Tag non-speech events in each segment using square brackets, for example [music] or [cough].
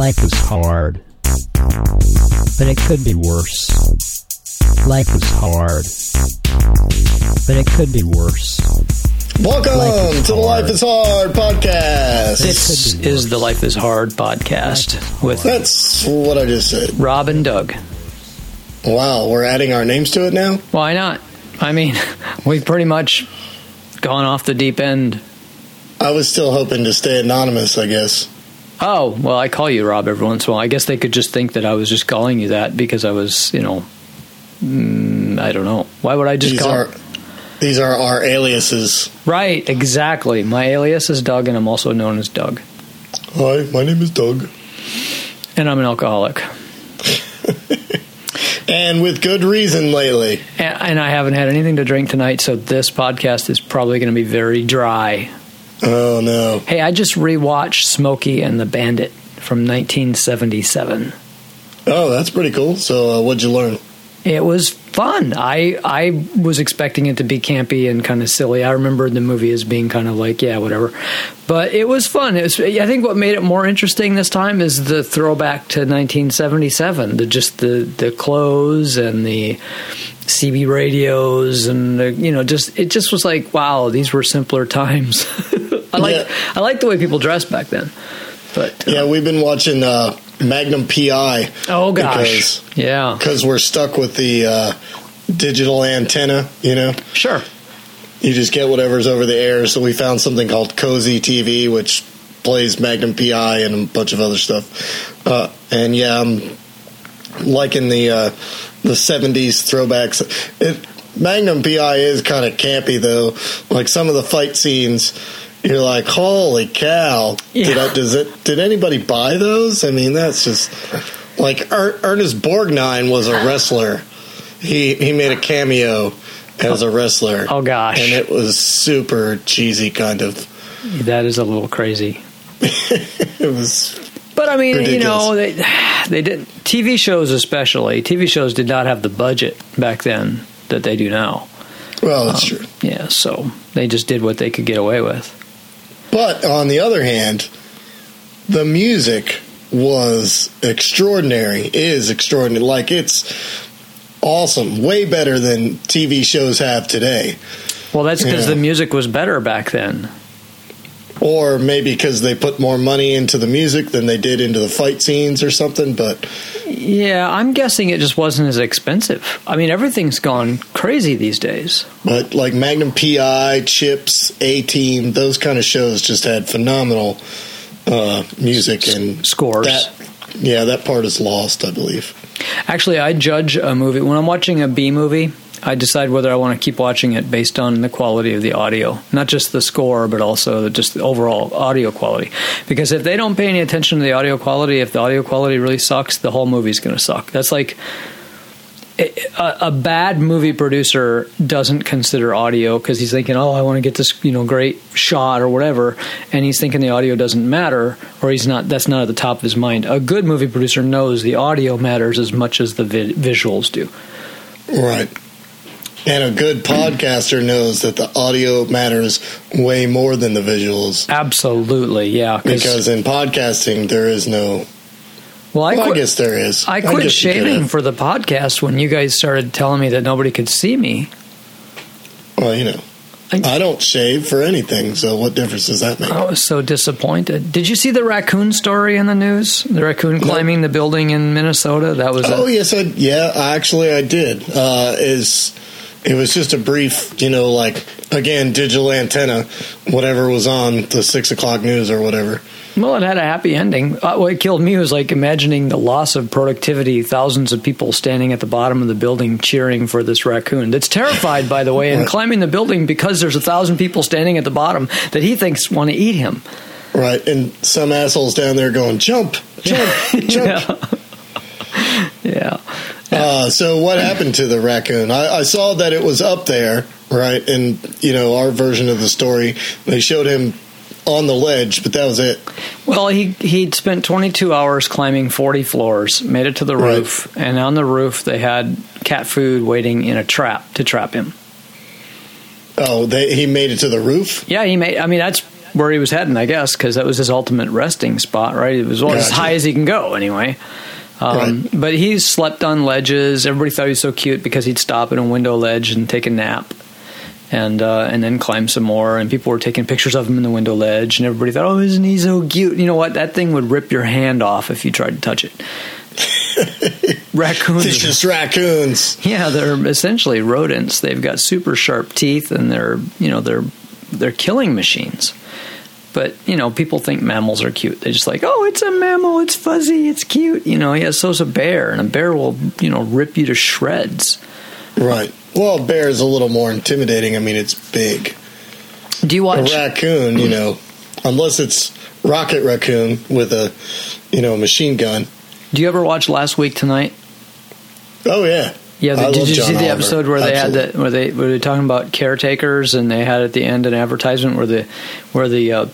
Life is hard, but it could be worse. Life is hard, but it could be worse. Welcome Life is to the. Life is Hard podcast. This is the Life is Hard podcast with That's what I just said. Rob and Doug. Wow, we're adding our names to it now? Why not? I mean, [laughs] we've pretty much gone off the deep end. I was still hoping to stay anonymous, I guess. Oh, well, I call you Rob every once in a while. I guess they could just think that I was just calling you that because I was, you know, mm, I don't know. Why would I just These call? are these are our aliases. Right, exactly. My alias is Doug, and I'm also known as Doug. Hi, my name is Doug. And I'm an alcoholic. [laughs] And with good reason lately. And, and I haven't had anything to drink tonight, so this podcast is probably going to be very dry. Oh no. Hey, I just rewatched Smokey and the Bandit from 1977. Oh, that's pretty cool. So, uh, what'd you learn? It was fun. I I was expecting it to be campy and kind of silly. I remember the movie as being kind of like, yeah, whatever. But it was fun. It was, I think what made it more interesting this time is the throwback to 1977. The just the the clothes and the CB radios and the, you know just it just was like wow these were simpler [laughs] times. I like Yeah. I like the way people dressed back then. But uh, Yeah, we've been watching uh, Magnum PI. oh gosh, yeah, Because we're stuck with the uh, digital antenna, you know? sure. you just get whatever's over the air. So we found something called Cozi TV, which plays Magnum PI and a bunch of other stuff. Uh, and yeah, I'm liking the uh, the '70s throwbacks. It, Magnum PI is kind of campy though. Like some of the fight scenes, you're like, "Holy cow!" Did I, does it? Did anybody buy those? I mean, that's just like er, Ernest Borgnine was a wrestler. He he made a cameo as a wrestler. Oh gosh, And it was super cheesy, kind of. that is a little crazy. [laughs] It was But I mean, you know, they they did TV shows especially. TV shows did not have the budget back then that they do now. well, that's true. Yeah, so they just did what they could get away with. But on the other hand, the music was extraordinary. Is extraordinary. Like it's awesome. Way better than TV shows have today. Well, that's because Yeah. the music was better back then. Or maybe because they put more money into the music than they did into the fight scenes or something. But Yeah, I'm guessing it just wasn't as expensive. I mean, everything's gone crazy these days. but like Magnum PI, Chips, A Team, those kind of shows just had phenomenal uh, music and Scores. That, yeah, that part is lost, I believe. Actually, I judge a movie when I'm watching a B movie. I decide whether I want to keep watching it based on the quality of the audio, not just the score, but also just the overall audio quality. Because if they don't pay any attention to the audio quality, if the audio quality really sucks, the whole movie's going to suck. That's like a, a bad movie producer doesn't consider audio because he's thinking, "Oh, I want to get this, you know, great shot or whatever," and he's thinking the audio doesn't matter, or he's not. That's not at the top of his mind. A good movie producer knows the audio matters as much as the vi- visuals do. Right. And a good podcaster knows that the audio matters way more than the visuals. Absolutely, yeah. Because in podcasting, there is no. well, I Well, I guess there is. I quit could shaving for the podcast when you guys started telling me that nobody could see me. Well, you know, I- I don't shave for anything, so what difference does that make? I was so disappointed. Did you see the raccoon story in the news? The raccoon climbing the building in Minnesota. That was. Oh a, yes, I yeah. Actually, I did. Uh, is it was just a brief, you know, like again, digital antenna, whatever was on the six o'clock news or whatever. Well, it had a happy ending. Uh, what killed me was like imagining the loss of productivity. Thousands of people standing at the bottom of the building cheering for this raccoon. That's terrified, by the way, and [laughs] climbing the building because there's a thousand people standing at the bottom that he thinks want to eat him. Right, and some assholes down there going jump, jump, [laughs] jump. [laughs] Yeah. [laughs] Uh, so what happened to the raccoon? I, I saw that it was up there, right? And you know, our version of the story, they showed him on the ledge, but that was it. Well, he he'd spent 22 hours climbing 40 floors, made it to the Right. roof, and on the roof they had cat food waiting in a trap to trap him. Oh, they, he made it to the roof. Yeah, he made. I mean, that's where he was heading, I guess, because that was his ultimate resting spot, right? It was well, as high as he can go, anyway. Um, But he slept on ledges. Everybody thought he was so cute because he'd stop at a window ledge and take a nap, and uh, and then climb some more. And people were taking pictures of him in the window ledge, and everybody thought, "Oh, isn't he so cute?" You know what? That thing would rip your hand off if you tried to touch it. [laughs] Raccoons. It's just raccoons. Yeah, they're essentially rodents. They've got super sharp teeth, and they're you know they're they're killing machines. But you know, people think mammals are cute. They're just like, oh, it's a mammal. It's fuzzy. It's cute. You know, yeah. So's a bear, and a bear will you know rip you to shreds. Right. Well, a bear is a little more intimidating. I mean, it's big. Do you A watch? raccoon, you know, unless it's Rocket Raccoon with a, you know, machine gun. Do you ever watch Last Week Tonight? Oh yeah. Yeah, I did you John see the Oliver. episode where they had Absolutely. that where they were they talking about caretakers and they had at the end an advertisement where the where the uh,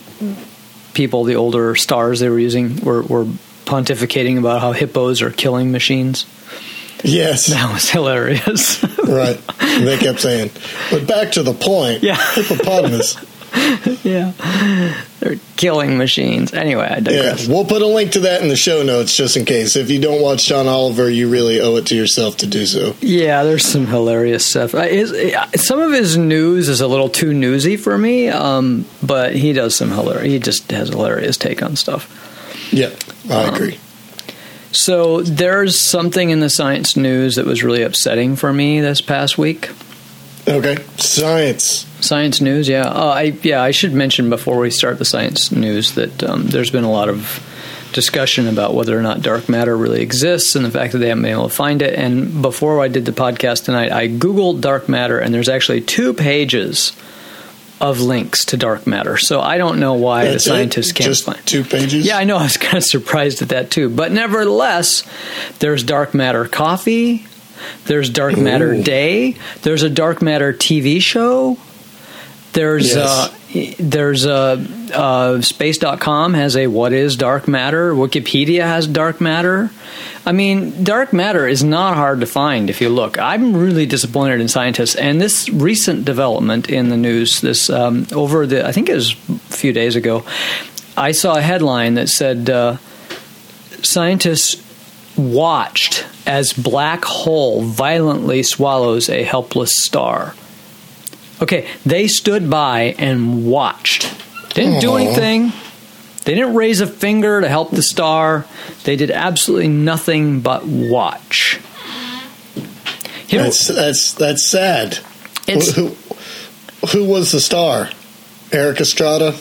people, the older stars they were using were, were pontificating about how hippos are killing machines. Yes. [laughs] That was hilarious. Right. They kept saying, but back to the point. Yeah. Hippopotamus. [laughs] [laughs] yeah, they're killing machines. Anyway, I yeah. digress. We'll put a link to that in the show notes just in case. If you don't watch John Oliver, you really owe it to yourself to do so. Yeah, there's some hilarious stuff. Uh, His, uh, some of his news is a little too newsy for me, um, but he does some hilarious. He just has a hilarious take on stuff. Yeah. I Uh-huh. agree. So there's something in the science news that was really upsetting for me this past week. Okay. Science. Science news, yeah. Uh, I yeah, I should mention before we start the science news that um, there's been a lot of discussion about whether or not dark matter really exists and the fact that they haven't been able to find it. And before I did the podcast tonight, I googled dark matter, and there's actually two pages of links to dark matter. So I don't know why That's the it? scientists can't Just find. two pages? Yeah, I know. [laughs] I was kind of surprised at that too. But nevertheless, there's dark matter coffee. There's dark matter Ooh. day. There's a dark matter TV show. There's Yes. uh, there's a uh, space.com has a what is dark matter. Wikipedia has dark matter. I mean, dark matter is not hard to find if you look. I'm really disappointed in scientists, and this recent development in the news, this um, over the I think it was a few days ago, I saw a headline that said uh, scientists watched as black hole violently swallows a helpless star. Okay, they stood by and watched. Didn't do anything. They didn't raise a finger to help the star. They did absolutely nothing but watch. You know, That's that's that's sad. It's- who, who was the star? Erik Estrada.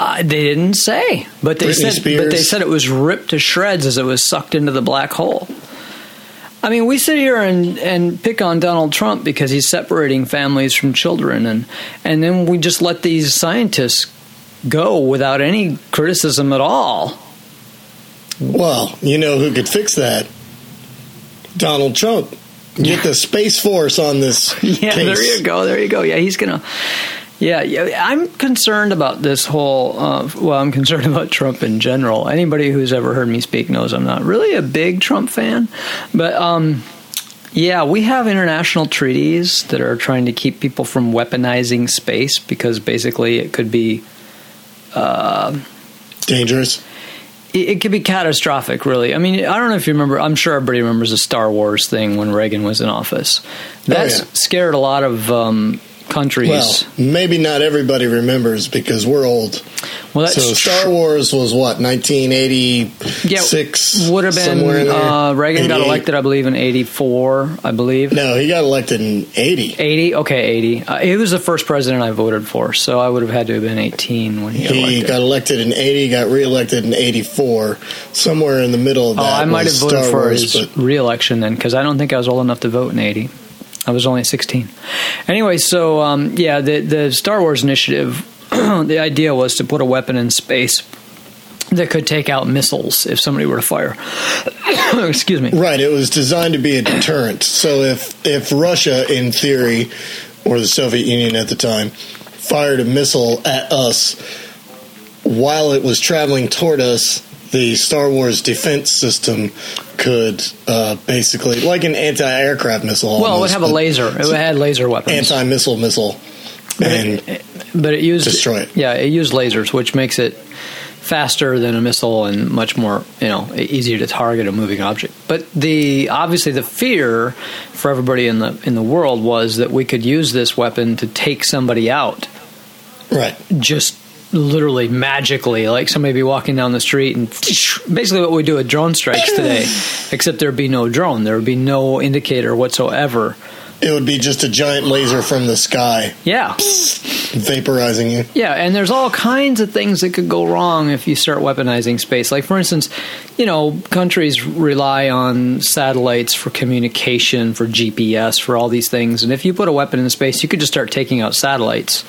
Uh, they didn't say, but they Britney said, Spears. but they said it was ripped to shreds as it was sucked into the black hole. I mean, we sit here and, and pick on Donald Trump because he's separating families from children, and and then we just let these scientists go without any criticism at all. Well, you know who could fix that? Donald Trump. Get the Space Force on this. [laughs] Yeah, case. there you go. There you go. Yeah, he's gonna. Yeah, yeah. I'm concerned about this whole. Uh, well, I'm concerned [laughs] about Trump in general. Anybody who's ever heard me speak knows I'm not really a big Trump fan, but um, yeah, we have international treaties that are trying to keep people from weaponizing space because basically it could be Dangerous. it, it could be catastrophic, really. I mean, I don't know if you remember. I'm sure everybody remembers the Star Wars thing when Reagan was in office. That yeah. scared a lot of um, countries. Well, maybe not everybody remembers because we're old. Well, that's so Star Wars was what 1986. would have been somewhere in there? uh, Reagan got elected, I believe, in '84. I believe No, he got elected in 80. 80. Okay, 80. Uh, he was the first president I voted for, so I would have had to have been 18 when he got elected. got elected in 80, got reelected in 84. Somewhere in the middle of oh. I might have voted Star for Wars, his but re-election then, because I don't think I was old enough to vote in 80. I was only 16. Anyway, so um, yeah, the the Star Wars initiative. [clears throat] the idea was to put a weapon in space that could take out missiles if somebody were to fire. [coughs] Excuse me. Right, it was designed to be a deterrent. So if if Russia, in theory, or the Soviet Union at the time, fired a missile at us while it was traveling toward us, the Star Wars defense system could uh, basically, like an anti-aircraft missile. Well, it would have a laser. It had laser weapons. anti-missile missile, and but it used destroy it. Yeah, it used lasers, which makes it faster than a missile and much more, you know, easier to target a moving object. But the obviously the fear for everybody in the in the world was that we could use this weapon to take somebody out Right. just literally magically like somebody be walking down the street and [sniffs] basically what we do with drone strikes today [clears throat] except there'd be no drone. There would be no indicator whatsoever. It would be just a giant laser from the sky. Yeah. Vaporizing you. yeah and there's all kinds of things that could go wrong if you start weaponizing space. Like for instance you know countries rely on satellites for communication for gps for all these things. And if you put a weapon in space you could just start taking out satellites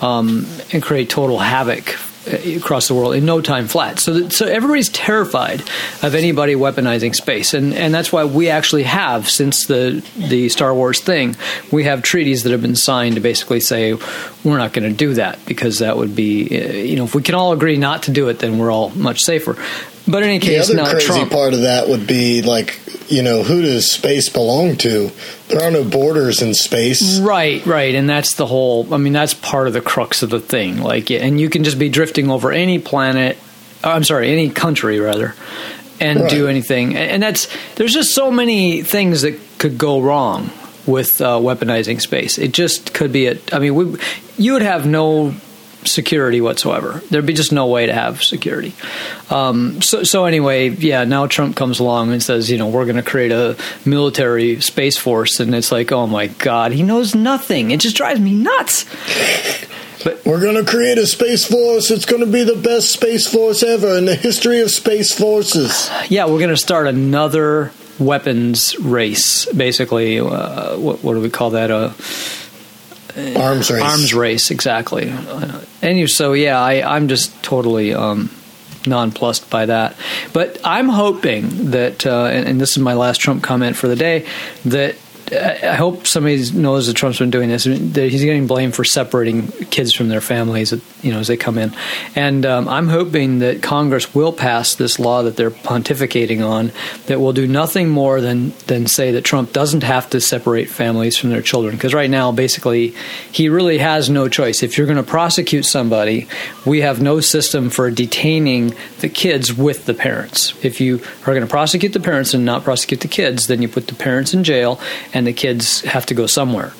um, and create total havoc uh, across the world in no time flat. So, that, so everybody's terrified of anybody weaponizing space, and and that's why we actually have since the the Star Wars thing, we have treaties that have been signed to basically say we're not going to do that because that would be uh, you know if we can all agree not to do it, then we're all much safer. But in any case, The other crazy Trump. part of that would be like, you know, who does space belong to? There are no borders in space. Right, right, and that's the whole. I mean, that's part of the crux of the thing. Like, and you can just be drifting over any planet. uh, I'm sorry, any country rather, and Right. do anything. And and that's there's just so many things that could go wrong with uh, weaponizing space. It just could be a. I mean, we, you would have no security whatsoever. There'd be just no way to have security. Um, so, so anyway, yeah. Now Trump comes along and says, you know, we're going to create a military space force, and it's like, oh my god, he knows nothing. It just drives me nuts. But We're going to create a space force. It's going to be the best space force ever in the history of space forces. Yeah, we're going to start another weapons race. Basically, uh, what, what do we call that? A Arms race. arms race, exactly. Uh, and you, so yeah, I, I'm just totally um, nonplussed by that. But I'm hoping that, uh, and, and this is my last Trump comment for the day, that I hope somebody knows that Trump's been doing this. He's getting blamed for separating kids from their families, you know, as they come in. And um, I'm hoping that Congress will pass this law that they're pontificating on that will do nothing more than than say that Trump doesn't have to separate families from their children. Because right now, basically, he really has no choice. If you're going to prosecute somebody, we have no system for detaining the kids with the parents. If you are going to prosecute the parents and not prosecute the kids, then you put the parents in jail the kids have to go somewhere.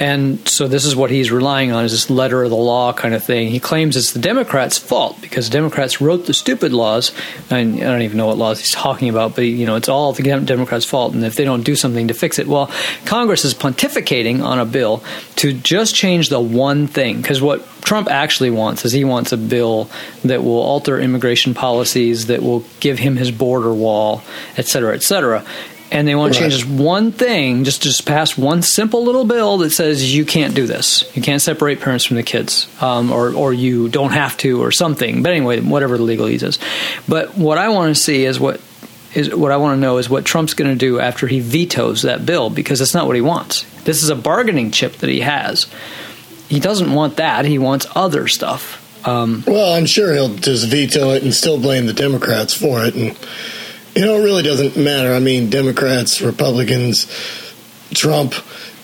And so this is what he's relying on is this letter of the law kind of thing. He claims it's the Democrats' fault because Democrats wrote the stupid laws, and I don't even know what laws he's talking about, but you know it's all the Democrats' fault. And if they don't do something to fix it, well, Congress is pontificating on a bill to just change the one thing because what Trump actually wants is he wants a bill that will alter immigration policies, that will give him his border wall, et cetera, et cetera and they want to change just one thing, just to just pass one simple little bill that says you can't do this, you can't separate parents from the kids, um, or or you don't have to, or something. But anyway, whatever the legalese is. But what I want to see is what is what I want to know is what Trump's going to do after he vetoes that bill because that's not what he wants. This is a bargaining chip that he has. He doesn't want that. He wants other stuff. Um, Well, I'm sure he'll just veto it and still blame the Democrats for it. And, you know, it really doesn't matter. I mean, Democrats, Republicans, Trump,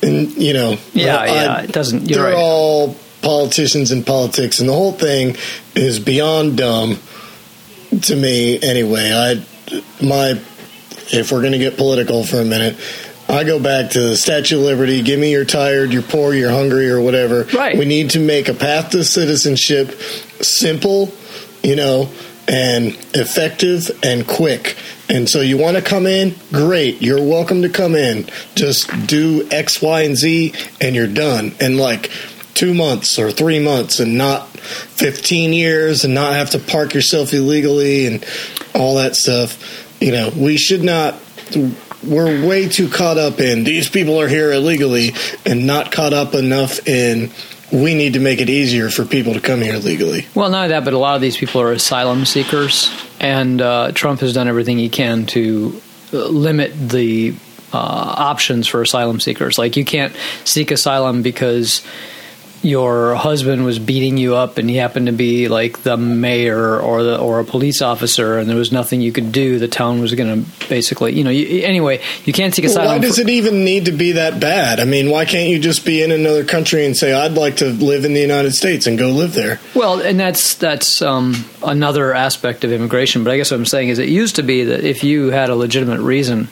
and, you know. yeah, I- yeah, it doesn't. You're they're right. all politicians and politics, and the whole thing is beyond dumb to me. Anyway, I my if we're going to get political for a minute. I go back to the Statue of Liberty. Give me you're tired, you're poor, you're hungry, or whatever. Right. We need to make a path to citizenship simple, you know, and effective and quick. And so you want to come in? Great. You're welcome to come in. Just do X, Y, and Z, and you're done. And like two months or three months, and not 15 years, and not have to park yourself illegally and all that stuff. You know, we should not. We're way too caught up in these people are here illegally and not caught up enough in we need to make it easier for people to come here legally. Well, not that, but a lot of these people are asylum seekers, and uh, Trump has done everything he can to uh, limit the uh, options for asylum seekers. Like, you can't seek asylum because your husband was beating you up and he happened to be like the mayor or the or a police officer and there was nothing you could do the town was going to basically you know you, anyway you can't take asylum well, why does for, it even need to be that bad? I mean why can't you just be in another country and say i'd like to live in the united states and go live there well and that's that's um, another aspect of immigration but i guess what i'm saying is it used to be that if you had a legitimate reason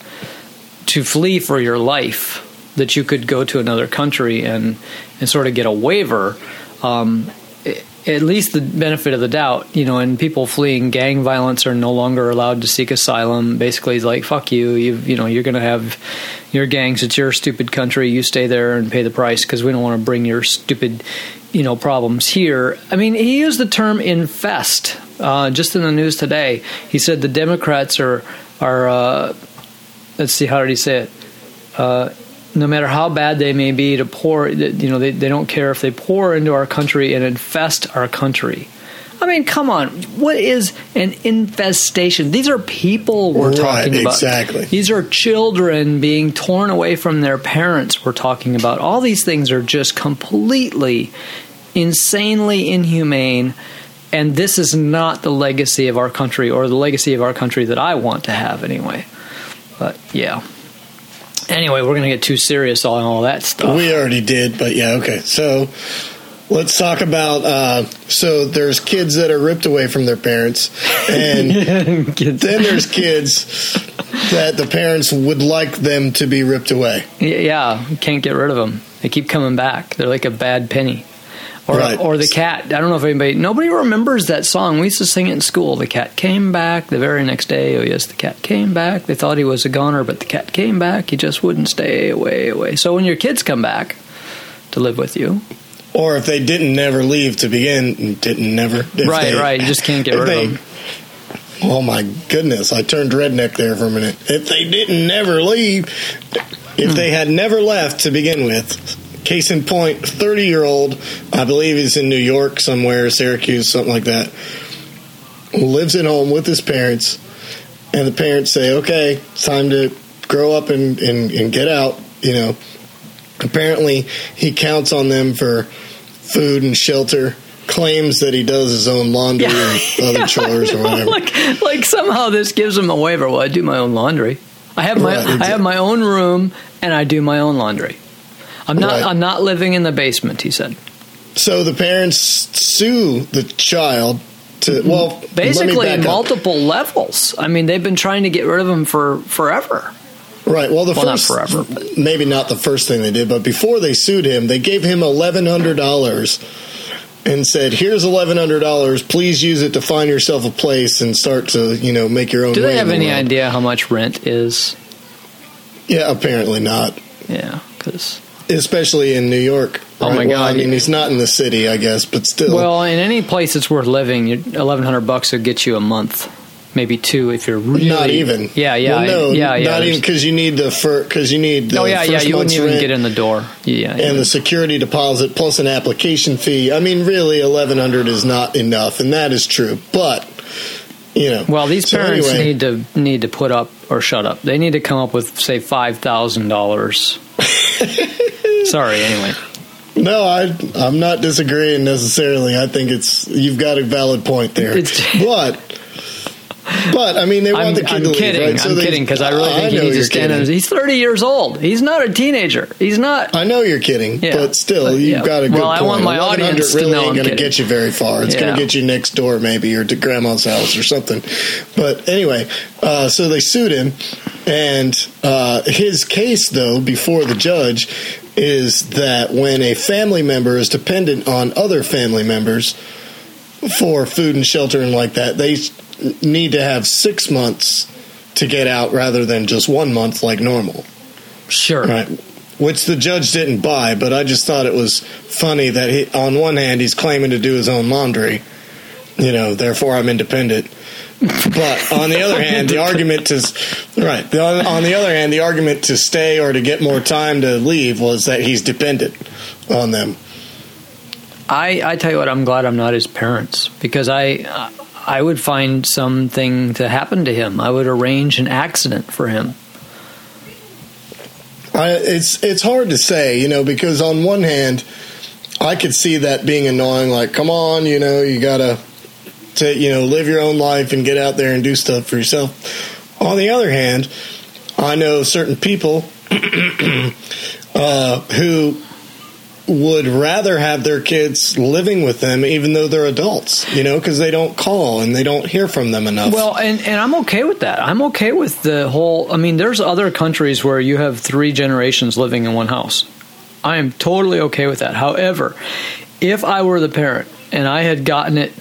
to flee for your life that you could go to another country and and sort of get a waiver. Um, at least the benefit of the doubt, you know, and people fleeing gang violence are no longer allowed to seek asylum. Basically, it's like fuck you, you you know, you're going to have your gangs. It's your stupid country. You stay there and pay the price because we don't want to bring your stupid, you know, problems here. I mean, he used the term infest uh, just in the news today. He said the Democrats are are. Uh, let's see, how did he say it? Uh, no matter how bad they may be to pour, you know, they, they don't care if they pour into our country and infest our country. I mean, come on. What is an infestation? These are people we're right, talking about. Exactly. These are children being torn away from their parents we're talking about. All these things are just completely, insanely inhumane. And this is not the legacy of our country or the legacy of our country that I want to have anyway. But yeah. Anyway, we're going to get too serious on all that stuff. We already did, but yeah, okay. So let's talk about. Uh, so there's kids that are ripped away from their parents, and [laughs] then there's kids that the parents would like them to be ripped away. Yeah, can't get rid of them. They keep coming back. They're like a bad penny. Or, right. or the cat. I don't know if anybody. Nobody remembers that song. We used to sing it in school. The cat came back the very next day. Oh yes, the cat came back. They thought he was a goner, but the cat came back. He just wouldn't stay away, away. So when your kids come back to live with you, or if they didn't never leave to begin, didn't never. Right, they, right. You just can't get rid they, of them. Oh my goodness! I turned redneck there for a minute. If they didn't never leave, if Hmm. they had never left to begin with, Case in point, 30 year old, I believe he's in New York somewhere, Syracuse, something like that, lives at home with his parents, and the parents say, okay, it's time to grow up and, and, and get out, you know. Apparently, he counts on them for food and shelter, claims that he does his own laundry and [laughs] other chores or whatever. like, like somehow this gives him a waiver. Well, I do my own laundry. I have my Right, exactly. I have my own room and I do my own laundry. I'm not Right. I'm not living in the basement. He said. So the parents sue the child to well Basically, back up. multiple levels. I mean, they've been trying to get rid of him for forever. Right. Well, the Well, not first forever, maybe not the first thing they did, but before they sued him, they gave him eleven hundred dollars and said, "Here's eleven hundred dollars. Please use it to find yourself a place and start to you know make your own." Do way they have any world." idea how much rent is? Yeah, apparently not. Yeah, because Especially in New York. Oh, my Right, well, I mean, he's not in the city, I guess, but still. well, in any place that's worth living, eleven hundred bucks would get you a month, maybe two if you're really not even. Yeah, yeah, Well, no, yeah, yeah. Not even because you need the fir because you need. The oh yeah, yeah. You wouldn't even get in the door. Yeah, yeah. and the security deposit plus an application fee. I mean, really, eleven hundred is not enough, and that is true. But you know, Well, these so parents anyway, need to need to put up or shut up. They need to come up with say five thousand dollars. [laughs] Sorry, anyway. No, I I'm not disagreeing necessarily. I think it's you've got a valid point there, but. But I mean, they want I'm, the kid I'm to leave, kidding. right? So I'm they- kidding because I really think he know needs to stand. He's 30 years old. He's not a teenager. He's not. I know you're kidding, Yeah. but still, But, you've yeah. got a good Well, I want my 1100 audience to really know ain't I'm going to get you very far. It's going to get you next door, maybe, or to grandma's house or something. But anyway, uh, so they sued him, and uh, his case, though, before the judge, is that when a family member is dependent on other family members for food and shelter and like that, they need to have six months to get out rather than just one month like normal. Sure. Right. Which the judge didn't buy, but I just thought it was funny that he, on one hand, he's claiming to do his own laundry, you know, therefore I'm independent. But on the other hand, the argument to right the, on the other hand, the argument to stay or to get more time to leave was that he's dependent on them. I, I tell you what, I'm glad I'm not his parents because I uh, I would find something to happen to him. I would arrange an accident for him. I, it's it's hard to say, you know, because on one hand, I could see that being annoying. Like, come on, you know, you gotta, to, you know, live your own life and get out there and do stuff for yourself. On the other hand, I know certain people [clears throat] uh, who would rather have their kids living with them even though they're adults you know because they don't call and they don't hear from them enough Well, and, and I'm okay with that. I'm okay with the whole. I mean, there's other countries where you have three generations living in one house. I am totally okay with that. However, if I were the parent and I had gotten it,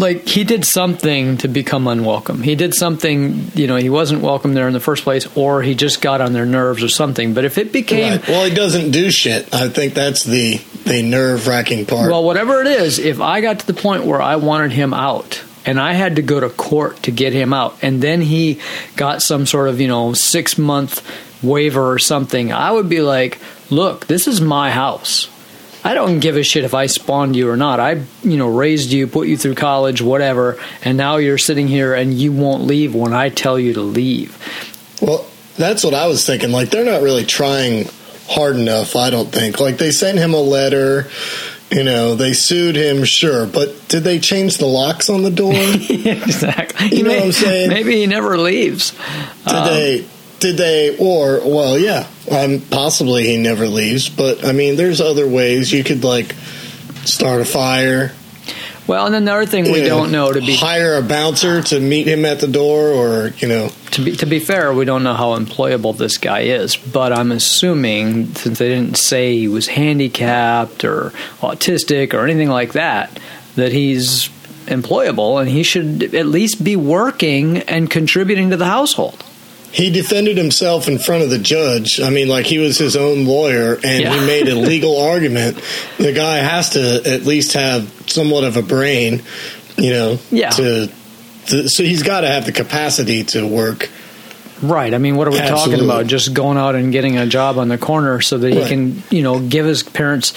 like he did something to become unwelcome. He did something, you know, he wasn't welcome there in the first place, or he just got on their nerves or something. But if it became Right. well he doesn't do shit i think that's the the nerve-wracking part Well, whatever it is, if I got to the point where I wanted him out and I had to go to court to get him out, and then he got some sort of, you know, six month waiver or something, I would be like, look, this is my house. I don't give a shit if I spawned you or not. I, you know, raised you, put you through college, whatever, and now you're sitting here and you won't leave when I tell you to leave. Well, that's what I was thinking. Like they're not really trying hard enough. I don't think. Like they sent him a letter. You know, they sued him, sure, but did they change the locks on the door? [laughs] exactly. You know what I'm saying? Maybe he never leaves. Um, they? Did they? Or well, yeah, um, possibly he never leaves. But I mean, there's other ways you could like start a fire. Well, and then the other thing we you don't know to be hire a bouncer to meet him at the door, or you know, to be to be fair, we don't know how employable this guy is, but I'm assuming since they didn't say he was handicapped or autistic or anything like that, that he's employable and he should at least be working and contributing to the household. He defended himself in front of the judge. I mean, like he was his own lawyer, and Yeah. he made a [laughs] legal argument. The guy has to at least have somewhat of a brain, you know. Yeah. To, to so he's got to have the capacity to work. Right. I mean, what are we talking about? Just going out and getting a job on the corner so that he Right. can, you know, give his parents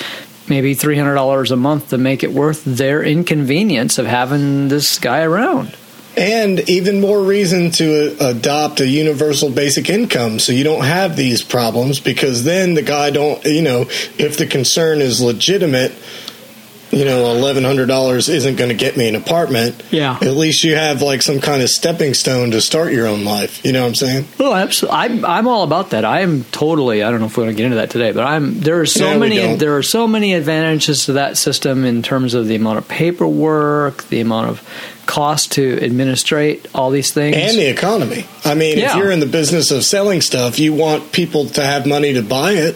maybe three hundred dollars a month to make it worth their inconvenience of having this guy around. And even more reason to uh, adopt a universal basic income so you don't have these problems because then the guy don't, you know, if the concern is legitimate, you know, $1,100 isn't going to get me an apartment. Yeah. At least you have like some kind of stepping stone to start your own life. You know what I'm saying? Oh, absolutely. I'm I'm all about that. I am totally. I don't know if we're going to get into that today, but I'm. There are so we many. There are so many advantages to that system in terms of the amount of paperwork, the amount of cost to administrate all these things. And the economy. I mean, Yeah. if you're in the business of selling stuff, you want people to have money to buy it,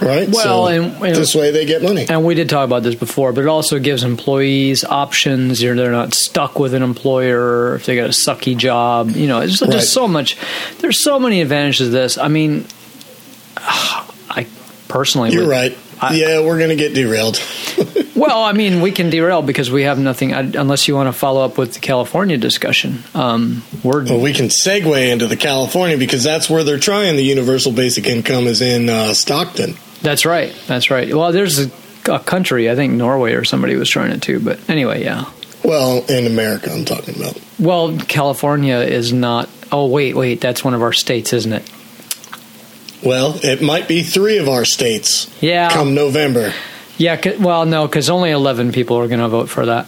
right? Well, so and- and- this way they get money. And we did talk about this before, but it also gives employees options. You're, they're not stuck with an employer if they got a sucky job. You know, it's just Right. so much. There's so many advantages to this. I mean, [sighs] I personally, You're would- right. I- yeah, we're going to get derailed. [laughs] Well, I mean, we can derail because we have nothing. I- Unless you want to follow up with the California discussion, um, we're Well, we can segue into the California because that's where they're trying the universal basic income is in uh, Stockton. that's right. That's right. Well, there's a, a country. I think Norway or somebody was trying it too. But anyway, yeah. Well, in America, I'm talking about. Well, California is not. Oh, wait, wait. That's one of our states, isn't it? Well, it might be three of our states Yeah. come November. Yeah. Well, no, because only 11 people are going to vote for that.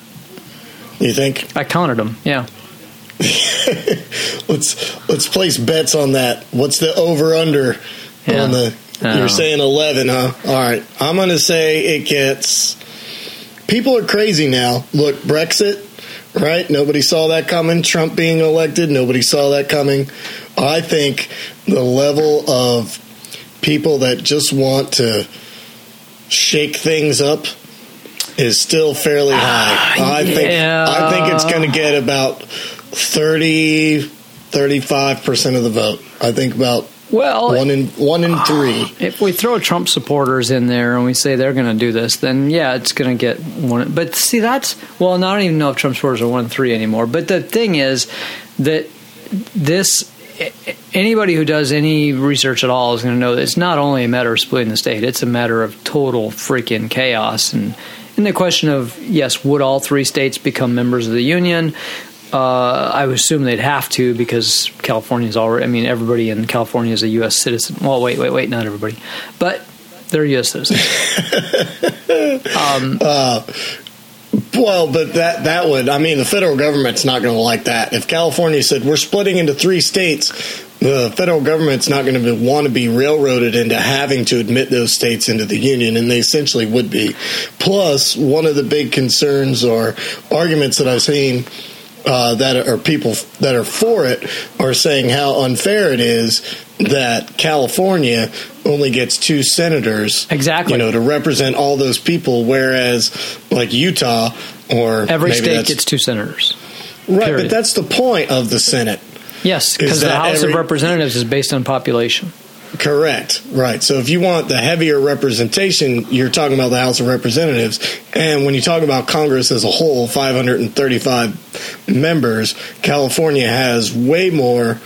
You think? I counted them. Yeah. [laughs] Let's let's place bets on that. What's the over under Yeah. on the? You're saying eleven, huh? All right, I'm going to say it gets. People are crazy now. Look, Brexit, right? Nobody saw that coming. Trump being elected, nobody saw that coming. I think the level of people that just want to shake things up is still fairly ah, high. I think. I think it's going to get about 30 35% of the vote. I think about Well, one in one in 3. if we throw Trump supporters in there and we say they're going to do this, then yeah, it's going to get one. But see, that's well, I don't even know if Trump supporters are one in three anymore. But the thing is that this anybody who does any research at all is going to know that it's not only a matter of splitting the state; it's a matter of total freaking chaos. And and the question of yes, would all three states become members of the union? Uh, I would assume they'd have to because California's already. I mean, everybody in California is a U.S. citizen. Well, wait, wait, wait, not everybody, but They're U.S. citizens. [laughs] um, uh, well, but that that would I mean the federal government's not going to like that. If California said we're splitting into three states, the federal government's not going to want to be railroaded into having to admit those states into the union, and they essentially would be. Plus, one of the big concerns or arguments that I've seen uh, that are people that are for it are saying how unfair it is that California only gets two senators, exactly, you know, to represent all those people, whereas like Utah or every state gets two senators. Right, period. but that's the point of the Senate. Yes, because the House every, of Representatives is based on population. Correct. Right. So if you want the heavier representation, you're talking about the House of Representatives. And when you talk about Congress as a whole, 535 members, California has way more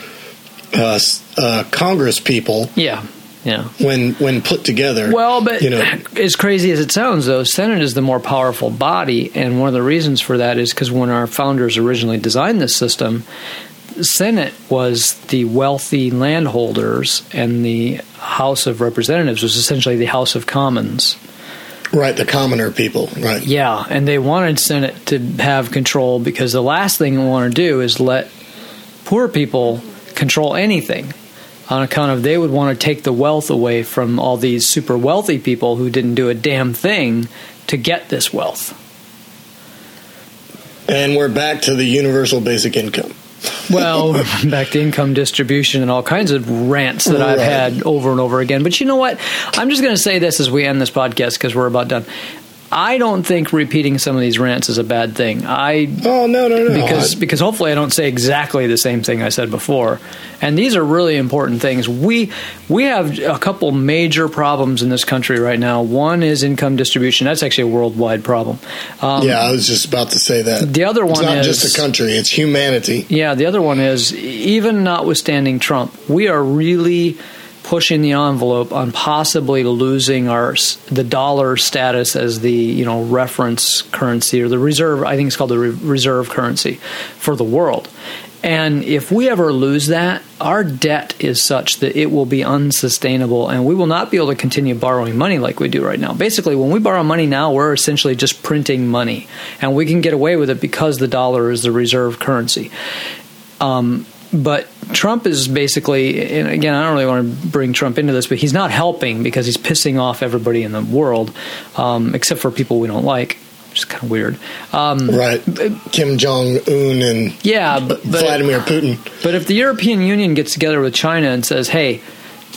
uh, uh, Congress people. Yeah. Yeah. When when put together. Well, but you know, as crazy as it sounds, though, Senate is the more powerful body, and one of the reasons for that is because when our founders originally designed this system, Senate was the wealthy landholders, and the House of Representatives was essentially the House of Commons. Right, the commoner people, right. Yeah, and they wanted Senate to have control because the last thing they want to do is let poor people control anything on account of they would want to take the wealth away from all these super wealthy people who didn't do a damn thing to get this wealth. And we're back to the universal basic income well, [laughs] back to income distribution and all kinds of rants that I've had over and over again. But you know what? I'm just going to say this as we end this podcast because we're about done. I don't think repeating some of these rants is a bad thing. I oh no no no because because hopefully I don't say exactly the same thing I said before. And these are really important things. We we have a couple major problems in this country right now. One is income distribution. That's actually a worldwide problem. Um, yeah, I was just about to say that. The other one it's not is just a country; it's humanity. Yeah, the other one is even notwithstanding Trump, we are really pushing the envelope on possibly losing our the dollar status as the you know reference currency or the reserve. I think it's called the re- reserve currency for the world. And if we ever lose that, our debt is such that it will be unsustainable and we will not be able to continue borrowing money like we do right now. Basically, when we borrow money now, we're essentially just printing money. And we can get away with it because the dollar is the reserve currency. Um, but Trump is basically, and again, I don't really want to bring Trump into this, but he's not helping because he's pissing off everybody in the world, um, except for people we don't like. Which is kind of weird, um, right? Kim Jong Un and yeah, but, but, Vladimir Putin. But if the European Union gets together with China and says, "Hey,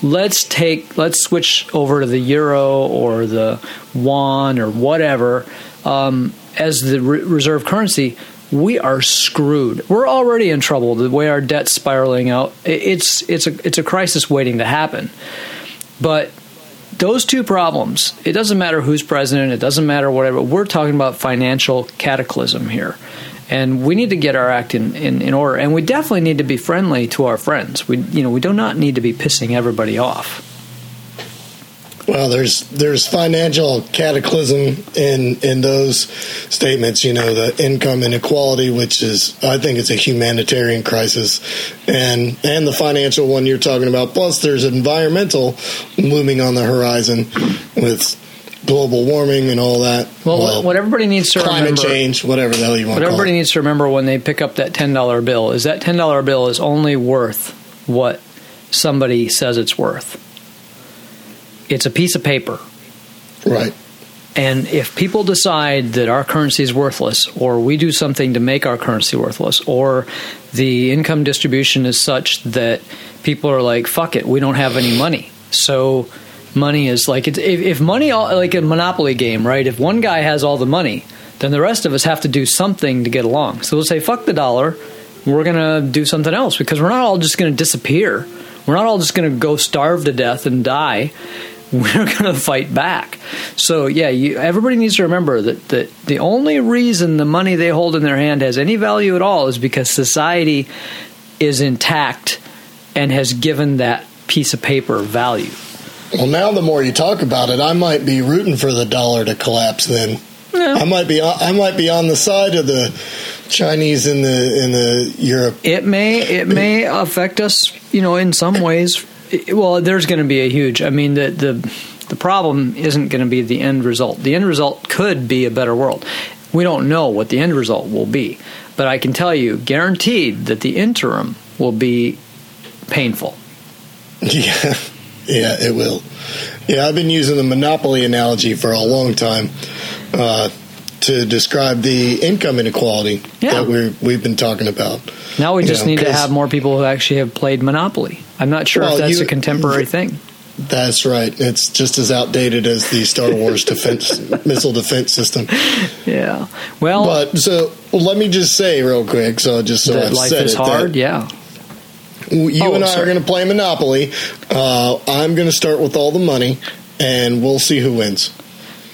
let's take let's switch over to the euro or the yuan or whatever um, as the re- reserve currency," we are screwed. We're already in trouble. The way our debt's spiraling out, it's it's a it's a crisis waiting to happen. But those two problems, it doesn't matter who's president, it doesn't matter whatever. We're talking about financial cataclysm here. And we need to get our act in, in, in order. And we definitely need to be friendly to our friends. We you know, we do not need to be pissing everybody off. Well, there's there's financial cataclysm in in those statements. You know, the income inequality, which is I think it's a humanitarian crisis, and and the financial one you're talking about. Plus, there's environmental looming on the horizon with global warming and all that. Well, well what everybody needs to climate remember, change, whatever the hell you want. What everybody needs to remember when they pick up that ten dollar bill is that ten dollar bill is only worth what somebody says it's worth it's a piece of paper. Right. And if people decide that our currency is worthless, or we do something to make our currency worthless, or the income distribution is such that people are like, fuck it, we don't have any money. So money is like, if, if money, like a monopoly game, right? If one guy has all the money, then the rest of us have to do something to get along. So we'll say, fuck the dollar, we're going to do something else because we're not all just going to disappear. We're not all just going to go starve to death and die. [laughs] we're going to fight back. So yeah, you, everybody needs to remember that, that the only reason the money they hold in their hand has any value at all is because society is intact and has given that piece of paper value. Well, now the more you talk about it, I might be rooting for the dollar to collapse. Then yeah. I might be uh, I might be on the side of the Chinese in the in the Europe. It may it may affect us, you know, in some ways well, there's going to be a huge. I mean, the the The problem isn't going to be the end result. The end result could be a better world. We don't know what the end result will be, but I can tell you, guaranteed, that the interim will be painful. [laughs] Yeah, yeah, it will. Yeah, I've been using the monopoly analogy for a long time uh, to describe the income inequality Yeah. that we're, we've been talking about. Now we You just know, need to have more people who actually have played Monopoly. I'm not sure Well, if that's you- a contemporary thing. That's right. It's just as outdated as the Star Wars defense [laughs] missile defense system. Yeah. Well, But so well, let me just say real quick, so just so that I've life said is it, hard. Yeah. you Oh, and I sorry. are going to play Monopoly. Uh, I'm going to start with all the money, and we'll see who wins.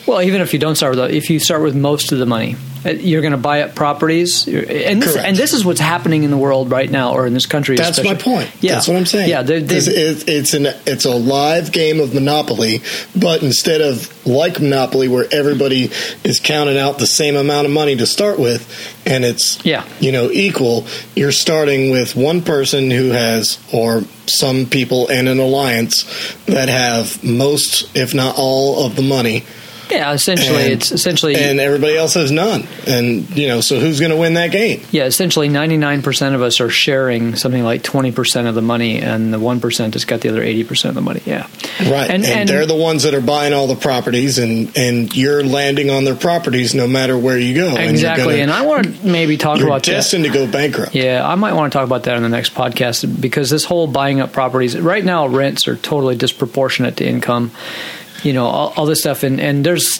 Well, even if you don't start with, if you start with most of the money, uh, you're going to buy up properties, and this, Correct. and this is what's happening in the world right now, or in this country. That's especially. my point. Yeah, That's what I'm saying. Yeah, they, they, is- it's an it's a live game of Monopoly, but instead of like Monopoly, where everybody is counting out the same amount of money to start with, and it's Yeah. you know equal, you're starting with one person who has, or some people in an alliance that have most, if not all, of the money, yeah. Essentially, and- it's essentially and everybody else has none. And you know, so who's going to win that game? yeah. Essentially, ninety nine percent of us are sharing something like twenty percent of the money, and the one percent has got the other eighty percent of the money. Yeah. Right, And- and, and- they're the ones that are buying all the properties, and and you're landing on their properties no matter where you go. And, Exactly, gonna- and I want to maybe talk about that. to go bankrupt. Yeah, I might want to talk about that in the next podcast because this whole buying up properties right now, rents are totally disproportionate to income. You know, all, all this stuff, and and there's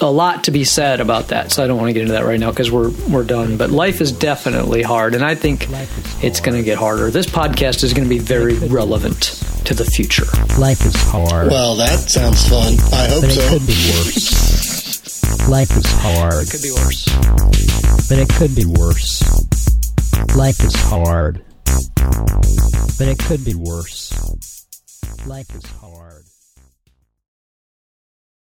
a lot to be said about that. So I don't want to get into that right now because we're we're done. But life is definitely hard, and I think it's going to get harder. This podcast is going to be very relevant to the future. Life is hard, Well, that sounds fun. I hope but it so. could be worse. Life is hard, It Could be worse. but it could be worse. Life is hard, but it could be worse. Life is hard.